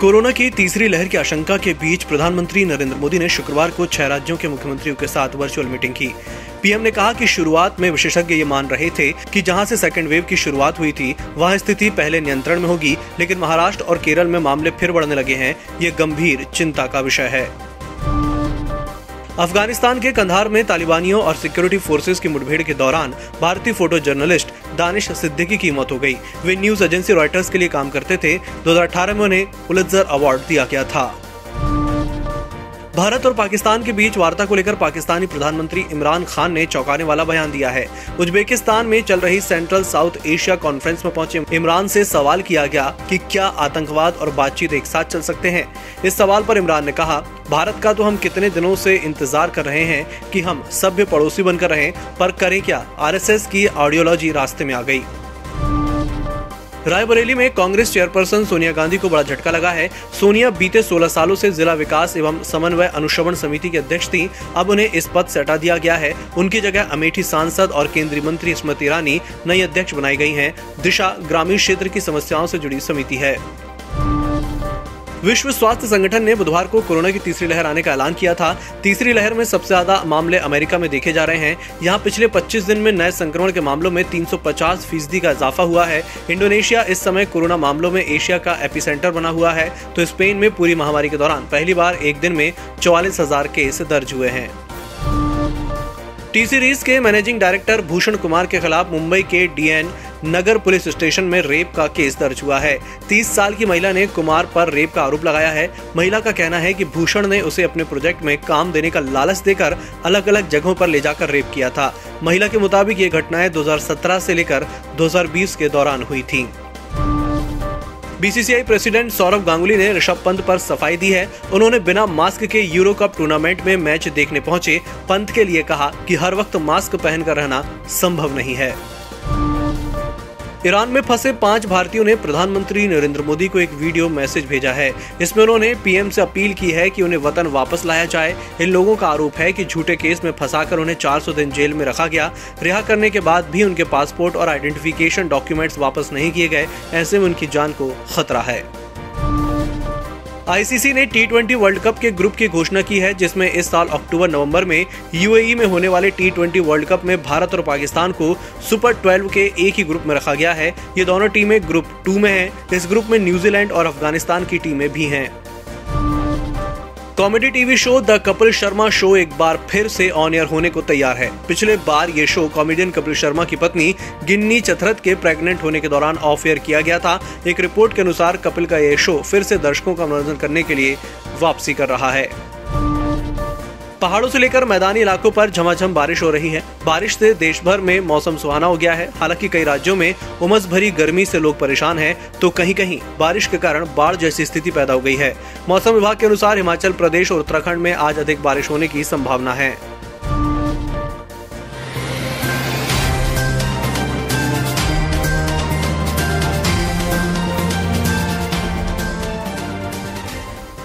Corona की तीसरी लहर की आशंका के बीच प्रधानमंत्री नरेंद्र मोदी ने शुक्रवार को छह राज्यों के मुख्यमंत्रियों के साथ वर्चुअल मीटिंग की। पीएम ने कहा कि शुरुआत में विशेषज्ञ ये मान रहे थे कि जहाँ से सेकेंड वेव की शुरुआत हुई थी, वहाँ स्थिति पहले नियंत्रण में होगी, लेकिन महाराष्ट्र और केरल में मामले फिर बढ़ने लगे हैं। ये गंभीर चिंता का विषय है। अफ़गानिस्तान के कंधार में तालिबानियों और सिक्योरिटी फोर्सेज की मुठभेड़ के दौरान भारतीय फ़ोटो जर्नलिस्ट दानिश सिद्दीकी की मौत हो गई। वे न्यूज़ एजेंसी रॉयटर्स के लिए काम करते थे। 2018 में उन्हें पुलित्जर अवार्ड दिया गया था। भारत और पाकिस्तान के बीच वार्ता को लेकर पाकिस्तानी प्रधानमंत्री इमरान खान ने चौंकाने वाला बयान दिया है। उज्बेकिस्तान में चल रही सेंट्रल साउथ एशिया कॉन्फ्रेंस में पहुँचे इमरान से सवाल किया गया कि क्या आतंकवाद और बातचीत एक साथ चल सकते हैं। इस सवाल पर इमरान ने कहा, भारत का तो हम कितने दिनों से इंतज़ार कर रहे हैं कि हम सभ्य पड़ोसी बनकर रहें, पर करें क्या? आरएसएस की आइडियोलॉजी रास्ते में आ गई। रायबरेली में कांग्रेस चेयरपर्सन सोनिया गांधी को बड़ा झटका लगा है। सोनिया बीते 16 सालों से जिला विकास एवं समन्वय अनुश्रवण समिति की अध्यक्ष थी। अब उन्हें इस पद से हटा दिया गया है। उनकी जगह अमेठी सांसद और केंद्रीय मंत्री स्मृति ईरानी नई अध्यक्ष बनाई गई है। दिशा ग्रामीण क्षेत्र की समस्याओं से जुड़ी समिति है। विश्व स्वास्थ्य संगठन ने बुधवार को कोरोना की तीसरी लहर आने का ऐलान किया था। तीसरी लहर में सबसे ज़्यादा मामले अमेरिका में देखे जा रहे हैं। यहाँ पिछले 25 दिन में नए संक्रमण के मामलों में 350 फ़ीसदी का इजाफा हुआ है। इंडोनेशिया इस समय कोरोना मामलों में एशिया का एपिसेंटर बना हुआ है। तो स्पेन में पूरी महामारी के दौरान पहली बार एक दिन में चौवालीस केस दर्ज हुए हैं। टी सीरीज़ के मैनेजिंग डायरेक्टर भूषण कुमार के खिलाफ मुंबई के डीएन नगर पुलिस स्टेशन में रेप का केस दर्ज हुआ है। 30 साल की महिला ने कुमार पर रेप का आरोप लगाया है। महिला का कहना है कि भूषण ने उसे अपने प्रोजेक्ट में काम देने का लालच देकर अलग अलग जगहों पर ले जाकर रेप किया था। महिला के मुताबिक ये घटनाएँ 2017 से लेकर 2020 के दौरान हुई थी। बीसीसीआई प्रेसिडेंट सौरभ गांगुली ने ऋषभ पंत पर सफ़ाई दी है। उन्होंने बिना मास्क के यूरो कप टूर्नामेंट में मैच देखने पहुँचे। पंत के लिए कहा कि हर वक्त मास्क पहनकर रहना संभव नहीं है। ईरान में फंसे पाँच भारतीयों ने प्रधानमंत्री नरेंद्र मोदी को एक वीडियो मैसेज भेजा है। इसमें उन्होंने पीएम से अपील की है कि उन्हें वतन वापस लाया जाए। इन लोगों का आरोप है कि झूठे केस में फंसाकर उन्हें 400 दिन जेल में रखा गया। रिहा करने के बाद भी उनके पासपोर्ट और आइडेंटिफिकेशन डॉक्यूमेंट्स वापस नहीं किए गए। ऐसे में उनकी जान को खतरा है। आईसीसी ने टी ट्वेंटी वर्ल्ड कप के ग्रुप की घोषणा की है, जिसमें इस साल अक्टूबर नवंबर में यूएई में होने वाले टी ट्वेंटी वर्ल्ड कप में भारत और पाकिस्तान को सुपर 12 के एक ही ग्रुप में रखा गया है। ये दोनों टीमें ग्रुप टू में हैं। इस ग्रुप में न्यूजीलैंड और अफ़गानिस्तान की टीमें भी हैं। Comedy TV show the Kapil Sharma show एक बार फिर से ऑन एयर होने को तैयार है। पिछले बार ये शो कॉमेडियन कपिल शर्मा की पत्नी गिन्नी चथरत के प्रेग्नेंट होने के दौरान ऑफ़ एयर किया गया था। एक रिपोर्ट के अनुसार कपिल का ये शो फिर से दर्शकों का मनोरंजन करने के लिए वापसी कर रहा है। पहाड़ों से लेकर मैदानी इलाकों पर झमाझम बारिश हो रही है। बारिश से देश भर में मौसम सुहाना हो गया है। हालाँकि कई राज्यों में उमस भरी गर्मी से लोग परेशान हैं तो कहीं कहीं बारिश के कारण बाढ़ जैसी स्थिति पैदा हो गई है। मौसम विभाग के अनुसार हिमाचल प्रदेश और उत्तराखंड में आज अधिक बारिश होने की संभावना है।